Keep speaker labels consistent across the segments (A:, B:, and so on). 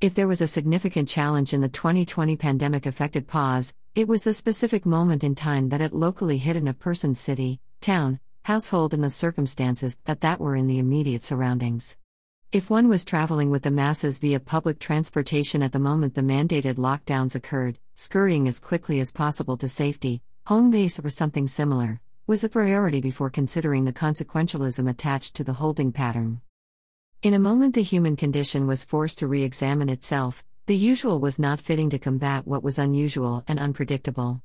A: If there was a significant challenge in the 2020 pandemic affected pause, it was the specific moment in time that it locally hit in a person's city, town, household, and the circumstances that that were in the immediate surroundings. If one was traveling with the masses via public transportation at the moment the mandated lockdowns occurred, scurrying as quickly as possible to safety, home base, or something similar, was a priority before considering the consequentialism attached to the holding pattern. In a moment, the human condition was forced to re examine itself, the usual was not fitting to combat what was unusual and unpredictable.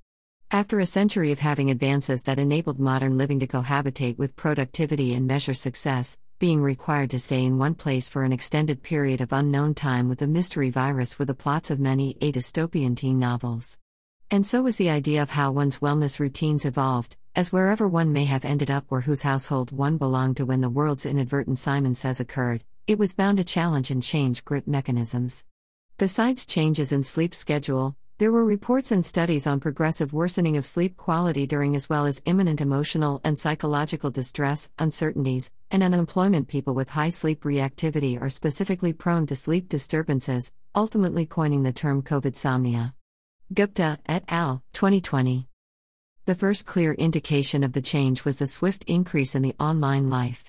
A: After a century of having advances that enabled modern living to cohabitate with productivity and measure success, being required to stay in one place for an extended period of unknown time with a mystery virus were the plots of many a dystopian teen novels. And so was the idea of how one's wellness routines evolved, as wherever one may have ended up or whose household one belonged to when the world's inadvertent Simon Says occurred, it was bound to challenge and change grip mechanisms. Besides changes in sleep schedule, there were reports and studies on progressive worsening of sleep quality during as well as imminent emotional and psychological distress, uncertainties, and unemployment. People with high sleep reactivity are specifically prone to sleep disturbances, ultimately coining the term COVID somnia. Gupta et al., 2020. The first clear indication of the change was the swift increase in the online life.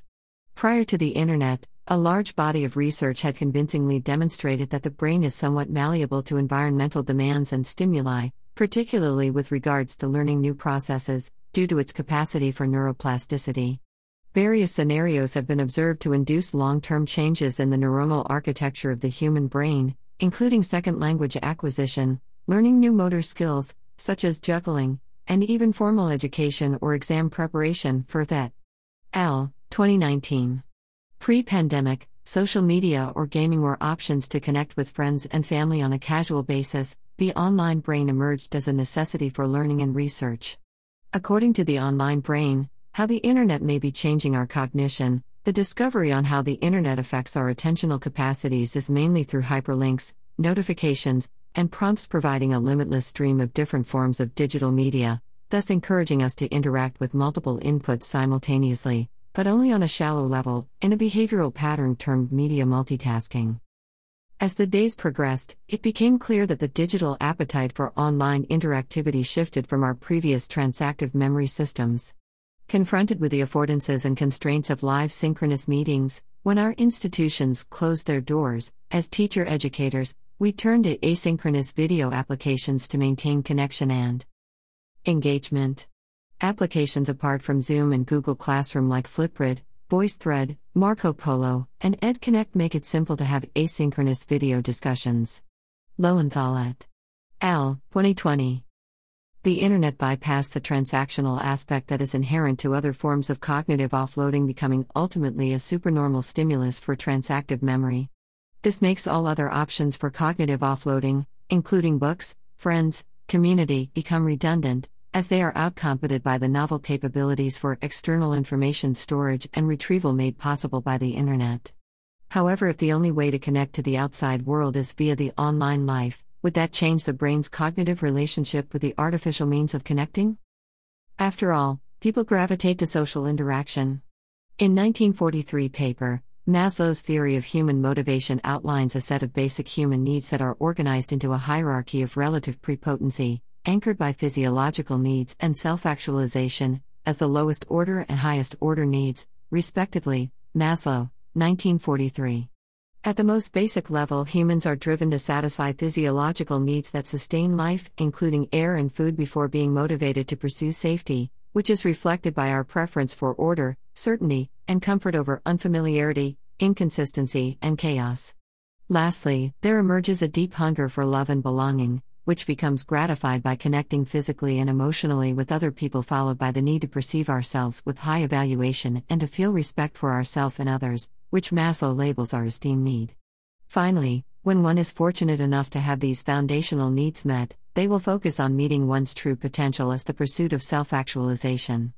A: Prior to the Internet, a large body of research had convincingly demonstrated that the brain is somewhat malleable to environmental demands and stimuli, particularly with regards to learning new processes, due to its capacity for neuroplasticity. Various scenarios have been observed to induce long term changes in the neuronal architecture of the human brain, including second language acquisition, learning new motor skills, such as juggling, and even formal education or exam preparation, Firth et al. 2019. Pre pandemic, social media or gaming were options to connect with friends and family on a casual basis, the online brain emerged as a necessity for learning and research. According to the online brain, how the internet may be changing our cognition, the discovery on how the internet affects our attentional capacities is mainly through hyperlinks, notifications, and prompts providing a limitless stream of different forms of digital media, thus encouraging us to interact with multiple inputs simultaneously, but only on a shallow level, in a behavioral pattern termed media multitasking. As the days progressed, it became clear that the digital appetite for online interactivity shifted from our previous transactive memory systems. Confronted with the affordances and constraints of live synchronous meetings, when our institutions closed their doors, as teacher educators, we turned to asynchronous video applications to maintain connection and engagement. Applications apart from Zoom and Google Classroom like Flipgrid, VoiceThread, Marco Polo, and EdConnect make it simple to have asynchronous video discussions. Lowenthal et al. 2020. The Internet bypassed the transactional aspect that is inherent to other forms of cognitive offloading, becoming ultimately a supernormal stimulus for transactive memory. This makes all other options for cognitive offloading, including books, friends, community, become redundant, as they are outcompeted by the novel capabilities for external information storage and retrieval made possible by the Internet. However, if the only way to connect to the outside world is via the online life, would that change the brain's cognitive relationship with the artificial means of connecting? After all, people gravitate to social interaction. In 1943 paper, Maslow's theory of human motivation outlines a set of basic human needs that are organized into a hierarchy of relative prepotency, anchored by physiological needs and self actualization, as the lowest order and highest order needs, respectively. Maslow, 1943. At the most basic level, humans are driven to satisfy physiological needs that sustain life, including air and food, before being motivated to pursue safety, which is reflected by our preference for order, certainty, and comfort over unfamiliarity, inconsistency, and chaos. Lastly, there emerges a deep hunger for love and belonging, which becomes gratified by connecting physically and emotionally with other people, followed by the need to perceive ourselves with high evaluation and to feel respect for ourselves and others, which Maslow labels our esteem need. Finally, when one is fortunate enough to have these foundational needs met, they will focus on meeting one's true potential as the pursuit of self actualization.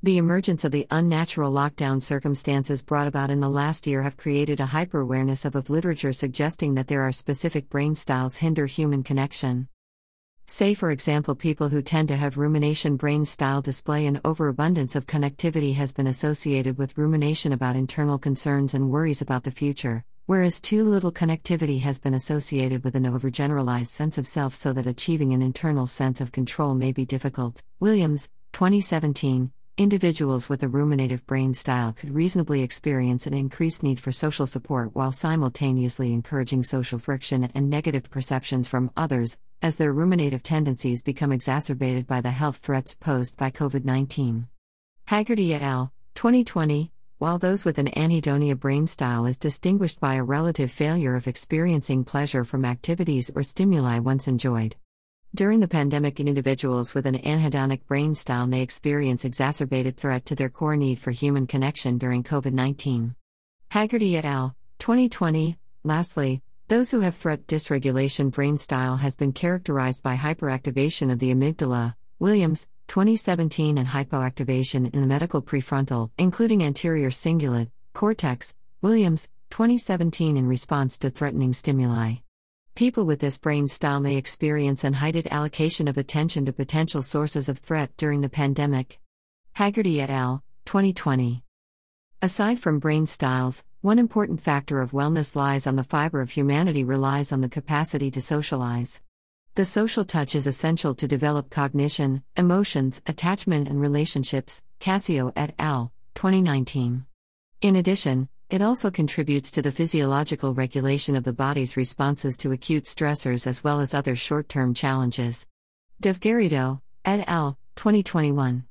A: The emergence of the unnatural lockdown circumstances brought about in the last year have created a hyper awareness of, of literature suggesting that there are specific brain styles hinder human connection. Say, for example, people who tend to have rumination brain style display an overabundance of connectivity has been associated with rumination about internal concerns and worries about the future, whereas too little connectivity has been associated with an overgeneralized sense of self so that achieving an internal sense of control may be difficult. Williams, 2017. Individuals with a ruminative brain style could reasonably experience an increased need for social support while simultaneously encouraging social friction and negative perceptions from others, as their ruminative tendencies become exacerbated by the health threats posed by COVID 19. Haggerty et al., 2020. While those with an anhedonia brain style is distinguished by a relative failure of experiencing pleasure from activities or stimuli once enjoyed. During the pandemic, individuals with an anhedonic brain style may experience exacerbated threat to their core need for human connection during COVID 19. Haggerty et al., 2020. Lastly, those who have threat dysregulation brain style has been characterized by hyperactivation of the amygdala, Williams, 2017, and hypoactivation in the medial prefrontal, including anterior cingulate, cortex, Williams, 2017, in response to threatening stimuli. People with this brain style may experience an heightened allocation of attention to potential sources of threat during the pandemic. Haggerty et al., 2020. Aside from brain styles, one important factor of wellness lies on the fiber of humanity relies on the capacity to socialize. The social touch is essential to develop cognition, emotions, attachment, and relationships. Cascio et al., 2019. In addition, it also contributes to the physiological regulation of the body's responses to acute stressors as well as other short term challenges. Garrido et al., 2021.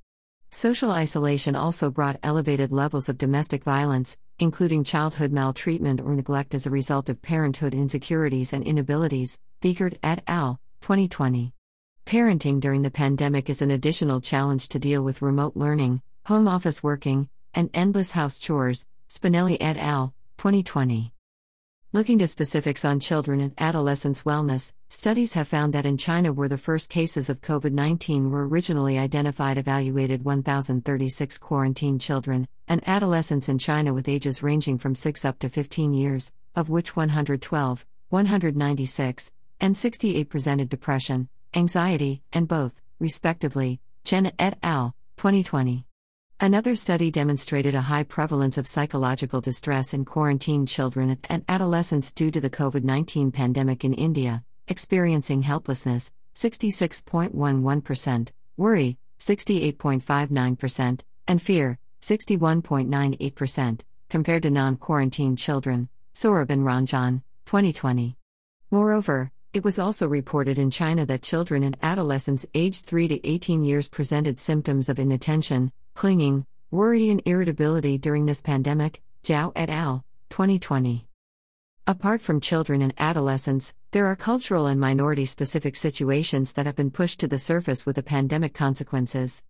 A: Social isolation also brought elevated levels of domestic violence, including childhood maltreatment or neglect as a result of parenthood insecurities and inabilities. Vickert et al., 2020. Parenting during the pandemic is an additional challenge to deal with remote learning, home office working, and endless house chores. Spinelli et al., 2020. Looking to specifics on children and adolescents' wellness, studies have found that in China, where the first cases of COVID 19 were originally identified, evaluated 1,036 quarantined children and adolescents in China with ages ranging from 6 up to 15 years, of which 112, 196, and 68 presented depression, anxiety, and both, respectively. Chen et al., 2020. Another study demonstrated a high prevalence of psychological distress in quarantined children and adolescents due to the COVID 19 pandemic in India, experiencing helplessness, 66.11%, worry, 68.59%, and fear, 61.98%, compared to non quarantined children. Saurabh and Ranjan, 2020. Moreover, it was also reported in China that children and adolescents aged 3 to 18 years presented symptoms of inattention, clinging, worry, and irritability during this pandemic. Zhao et al., 2020. Apart from children and adolescents, there are cultural and minority specific situations that have been pushed to the surface with the pandemic consequences.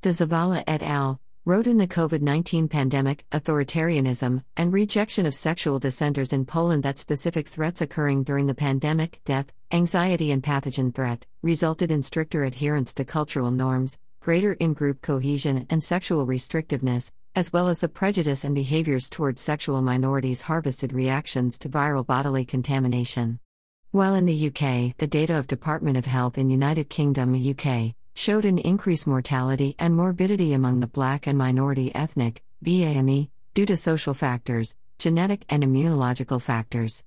A: De Zavala et al wrote in the COVID 19 pandemic, authoritarianism, and rejection of sexual dissenters in Poland that specific threats occurring during the pandemic, death, anxiety, and pathogen threat, resulted in stricter adherence to cultural norms, greater in group cohesion, and sexual restrictiveness, as well as the prejudice and behaviors towards sexual minorities harvested reactions to viral bodily contamination. While in the UK, the data of Department of Health in United Kingdom UK showed an increased mortality and morbidity among the black and minority ethnic BAME due to social factors, genetic and immunological factors.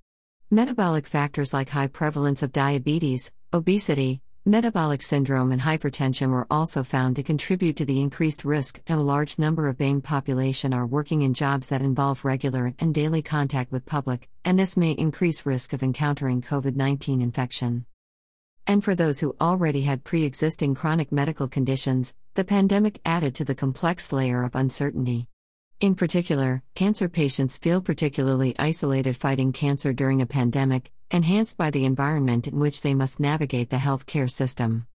A: Metabolic factors like high prevalence of diabetes, obesity, metabolic syndrome, and hypertension were also found to contribute to the increased risk, and a large number of BAME population are working in jobs that involve regular and daily contact with public, and this may increase risk of encountering COVID 19 infection. And for those who already had pre existing chronic medical conditions, the pandemic added to the complex layer of uncertainty. In particular, cancer patients feel particularly isolated fighting cancer during a pandemic, enhanced by the environment in which they must navigate the healthcare system.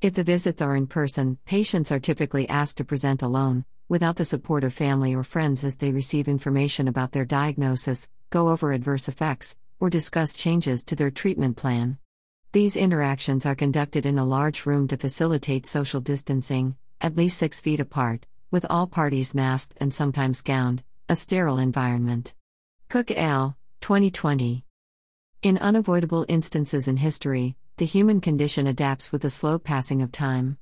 A: If the visits are in person, patients are typically asked to present alone, without the support of family or friends as they receive information about their diagnosis, go over adverse effects, or discuss changes to their treatment plan. These interactions are conducted in a large room to facilitate social distancing, at least six feet apart, with all parties masked and sometimes gowned, a sterile environment. Cook al. 2020. In unavoidable instances in history, the human condition adapts with the slow passing of time.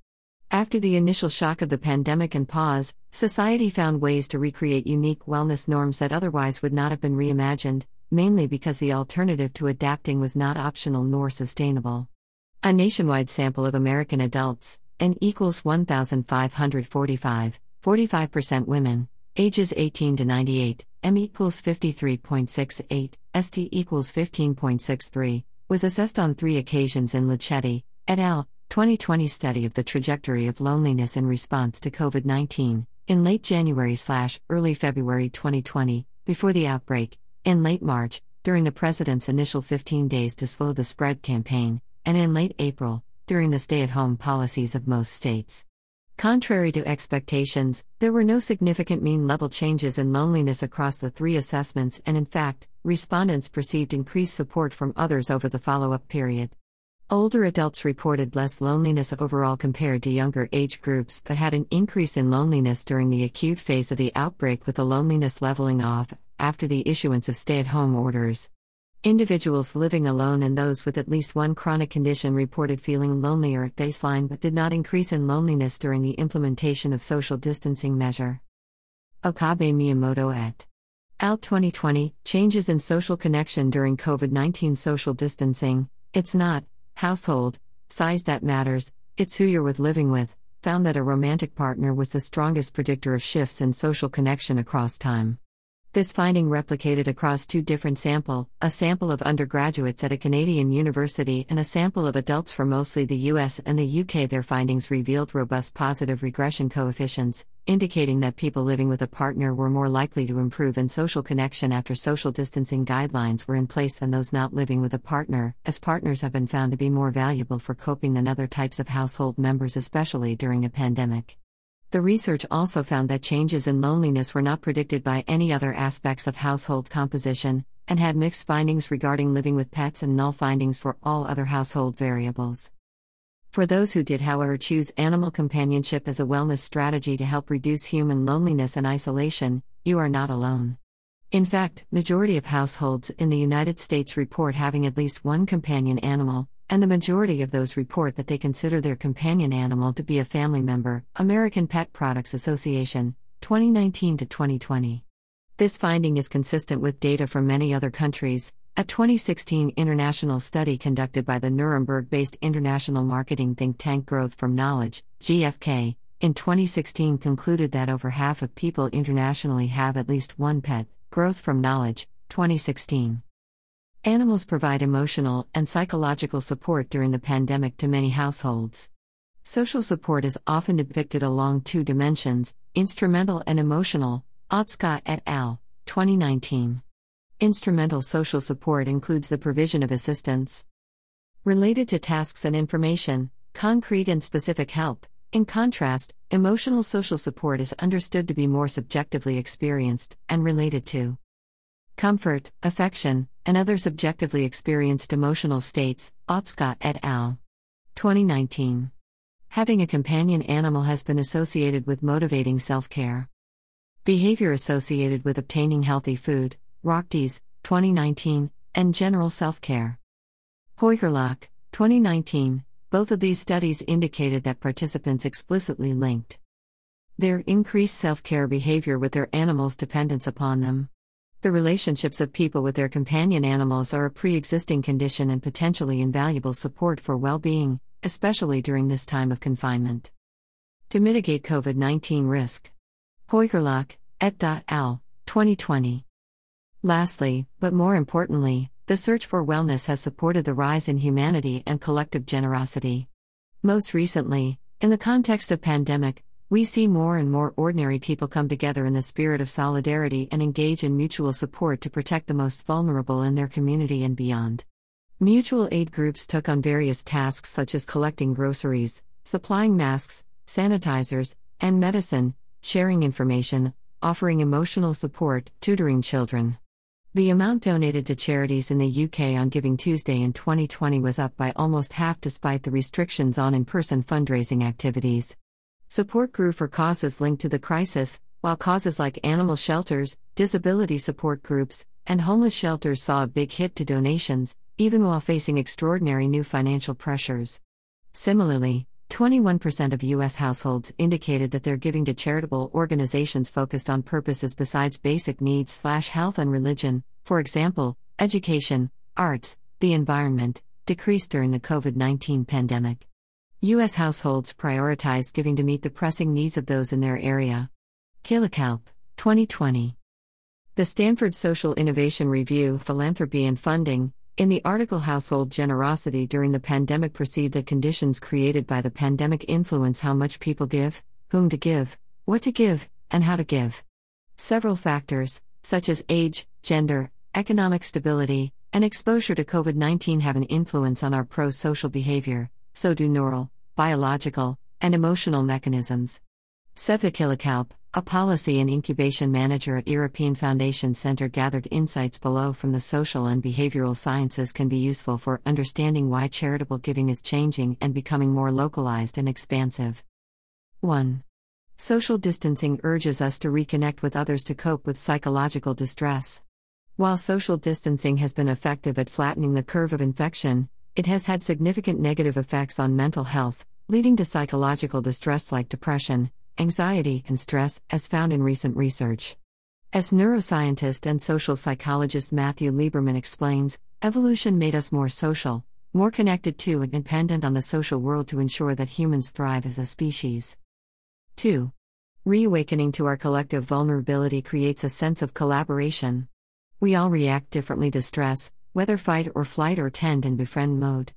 A: After the initial shock of the pandemic and pause, society found ways to recreate unique wellness norms that otherwise would not have been reimagined, mainly because the alternative to adapting was not optional nor sustainable. A nationwide sample of American adults, N equals 1,545, 45% women, ages 18 to 98, M equals 53.68, ST equals 15.63, was assessed on three occasions in Luchetti, et al., 2020 study of the trajectory of loneliness in response to COVID 19, in late January slash early February 2020, before the outbreak, in late March, during the president's initial 15 days to slow the spread campaign, and in late April, during the stay at home policies of most states. Contrary to expectations, there were no significant mean level changes in loneliness across the three assessments, and in fact, respondents perceived increased support from others over the follow up period. Older adults reported less loneliness overall compared to younger age groups but had an increase in loneliness during the acute phase of the outbreak with the loneliness leveling off after the issuance of stay at home orders. Individuals living alone and those with at least one chronic condition reported feeling lonelier at baseline but did not increase in loneliness during the implementation of social distancing measure. Okabe Miyamoto et al. 2020 Changes in social connection during COVID 19 social distancing. It's not, household, size that matters, it's who you're with living with, found that a romantic partner was the strongest predictor of shifts in social connection across time. This finding replicated across two different sample, a sample of undergraduates at a Canadian university and a sample of adults from mostly the US and the UK. Their findings revealed robust positive regression coefficients, indicating that people living with a partner were more likely to improve in social connection after social distancing guidelines were in place than those not living with a partner, as partners have been found to be more valuable for coping than other types of household members especially during a pandemic. The research also found that changes in loneliness were not predicted by any other aspects of household composition, and had mixed findings regarding living with pets and null findings for all other household variables. For those who did, however, choose animal companionship as a wellness strategy to help reduce human loneliness and isolation, you are not alone. In fact, majority of households in the United States report having at least one companion animal, and the majority of those report that they consider their companion animal to be a family member. American Pet Products Association, 2019 to 2020. This finding is consistent with data from many other countries. A 2016 international study conducted by the Nuremberg based international marketing think tank Growth from Knowledge, GFK, in 2016 concluded that over half of people internationally have at least one pet. Growth from Knowledge, 2016. Animals provide emotional and psychological support during the pandemic to many households. Social support is often depicted along two dimensions instrumental and emotional. Otska et al., 2019. Instrumental social support includes the provision of assistance related to tasks and information, concrete and specific help. In contrast, emotional social support is understood to be more subjectively experienced and related to comfort, affection, and other subjectively experienced emotional states, Otska et al. 2019. Having a companion animal has been associated with motivating self care. Behavior associated with obtaining healthy food, Rauktis, 2019, and general self care. Hoy-Gerlach, 2019. Both of these studies indicated that participants explicitly linked their increased self care behavior with their animal's dependence upon them. The relationships of people with their companion animals are a pre existing condition and potentially invaluable support for well being, especially during this time of confinement. To mitigate COVID 19 risk. Hoy-Gerlach, et al., 2020. Lastly, but more importantly, the search for wellness has supported the rise in humanity and collective generosity. Most recently, in the context of pandemic, we see more and more ordinary people come together in the spirit of solidarity and engage in mutual support to protect the most vulnerable in their community and beyond. Mutual aid groups took on various tasks such as collecting groceries, supplying masks, sanitizers, and medicine, sharing information, offering emotional support, tutoring children. The amount donated to charities in the UK on Giving Tuesday in 2020 was up by almost half despite the restrictions on in person fundraising activities. Support grew for causes linked to the crisis, while causes like animal shelters, disability support groups, and homeless shelters saw a big hit to donations, even while facing extraordinary new financial pressures. Similarly, 21% of U.S. households indicated that they're giving to charitable organizations focused on purposes besides basic needs slash health and religion, for example, education, arts, the environment, decreased during the COVID 19 pandemic. U.S. households prioritized giving to meet the pressing needs of those in their area. Killikalp, 2020. The Stanford Social Innovation Review, Philanthropy and Funding, in the article Household Generosity During the Pandemic perceived that conditions created by the pandemic influence how much people give, whom to give, what to give, and how to give. Several factors, such as age, gender, economic stability, and exposure to COVID 19 have an influence on our pro social behavior, so do neural, biological, and emotional mechanisms. Seva a policy and incubation manager at European Foundation Center, gathered insights below from the social and behavioral sciences can be useful for understanding why charitable giving is changing and becoming more localized and expansive. 1. Social distancing urges us to reconnect with others to cope with psychological distress. While social distancing has been effective at flattening the curve of infection, it has had significant negative effects on mental health, leading to psychological distress like depression, anxiety, and stress, as found in recent research. As neuroscientist and social psychologist Matthew Lieberman explains, evolution made us more social, more connected to and dependent on the social world to ensure that humans thrive as a species. 2. Reawakening to our collective vulnerability creates a sense of collaboration. We all react differently to stress, whether fight or flight or tend and befriend mode.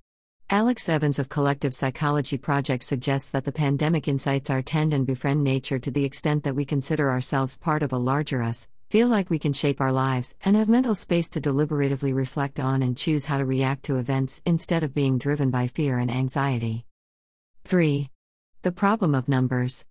A: Alex Evans of Collective Psychology Project suggests that the pandemic incites our tend and befriend nature to the extent that we consider ourselves part of a larger us, feel like we can shape our lives, and have mental space to deliberatively reflect on and choose how to react to events instead of being driven by fear and anxiety. 3. The problem of numbers.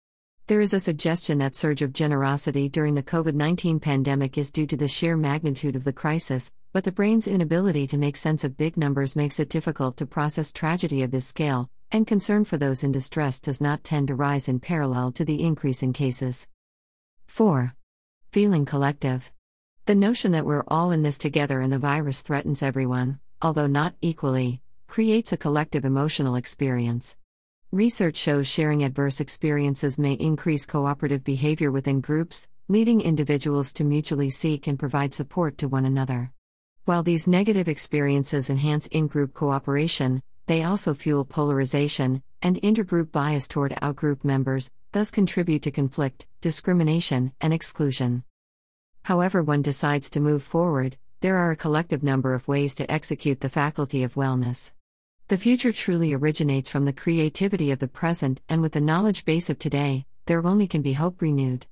A: There is a suggestion that surge of generosity during the COVID-19 pandemic is due to the sheer magnitude of the crisis, but the brain's inability to make sense of big numbers makes it difficult to process tragedy of this scale, and concern for those in distress does not tend to rise in parallel to the increase in cases. 4. Feeling collective. The notion that we're all in this together and the virus threatens everyone, although not equally, creates a collective emotional experience. Research shows sharing adverse experiences may increase cooperative behavior within groups, leading individuals to mutually seek and provide support to one another. While these negative experiences enhance in group cooperation, they also fuel polarization and intergroup bias toward outgroup members, thus contribute to conflict, discrimination, and exclusion. However, one decides to move forward, there are a collective number of ways to execute the faculty of wellness. The future truly originates from the creativity of the present, and with the knowledge base of today, there only can be hope renewed.